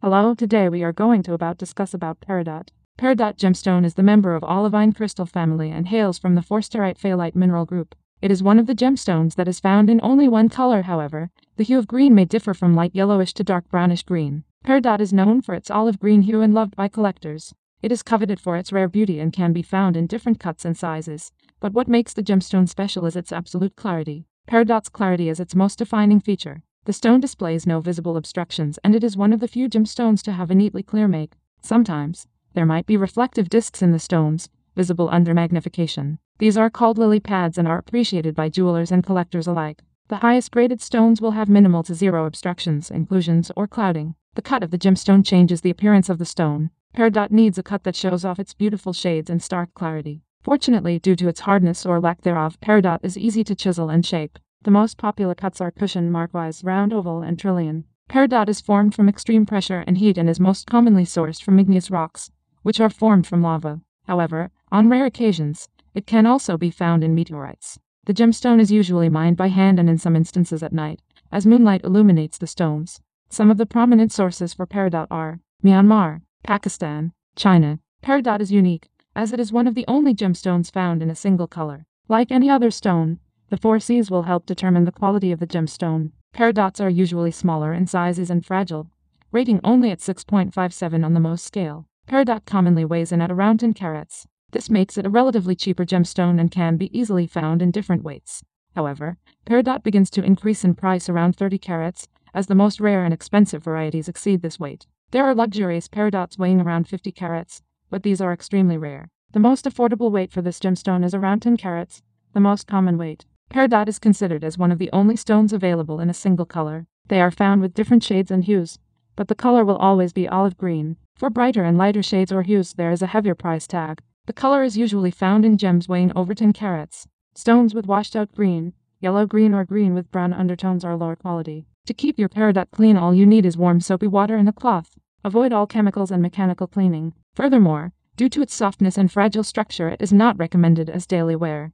Hello, today we are going to about discuss about peridot. Peridot gemstone is the member of olivine crystal family and hails from the forsterite fayalite mineral group. It is one of the gemstones that is found in only one color however, the hue of green may differ from light yellowish to dark brownish green. Peridot is known for its olive green hue and loved by collectors. It is coveted for its rare beauty and can be found in different cuts and sizes. But what makes the gemstone special is its absolute clarity. Peridot's clarity is its most defining feature. The stone displays no visible obstructions and it is one of the few gemstones to have a neatly clear make. Sometimes, there might be reflective discs in the stones, visible under magnification. These are called lily pads and are appreciated by jewelers and collectors alike. The highest graded stones will have minimal to zero obstructions, inclusions, or clouding. The cut of the gemstone changes the appearance of the stone. Peridot needs a cut that shows off its beautiful shades and stark clarity. Fortunately, due to its hardness or lack thereof, peridot is easy to chisel and shape. The most popular cuts are cushion, marquise, round oval, and trillion. Peridot is formed from extreme pressure and heat and is most commonly sourced from igneous rocks, which are formed from lava. However, on rare occasions, it can also be found in meteorites. The gemstone is usually mined by hand and in some instances at night, as moonlight illuminates the stones. Some of the prominent sources for peridot are Myanmar, Pakistan, China. Peridot is unique, as it is one of the only gemstones found in a single color. Like any other stone, the four C's will help determine the quality of the gemstone. Peridots are usually smaller in sizes and fragile, rating only at 6.57 on the Mohs scale. Peridot commonly weighs in at around 10 carats. This makes it a relatively cheaper gemstone and can be easily found in different weights. However, peridot begins to increase in price around 30 carats, as the most rare and expensive varieties exceed this weight. There are luxurious peridots weighing around 50 carats, but these are extremely rare. The most affordable weight for this gemstone is around 10 carats, the most common weight. Peridot is considered as one of the only stones available in a single color. They are found with different shades and hues, but the color will always be olive green. For brighter and lighter shades or hues there is a heavier price tag. The color is usually found in gems weighing over 10 carats. Stones with washed out green, yellow green or green with brown undertones are lower quality. To keep your peridot clean all you need is warm soapy water and a cloth. Avoid all chemicals and mechanical cleaning. Furthermore, due to its softness and fragile structure it is not recommended as daily wear.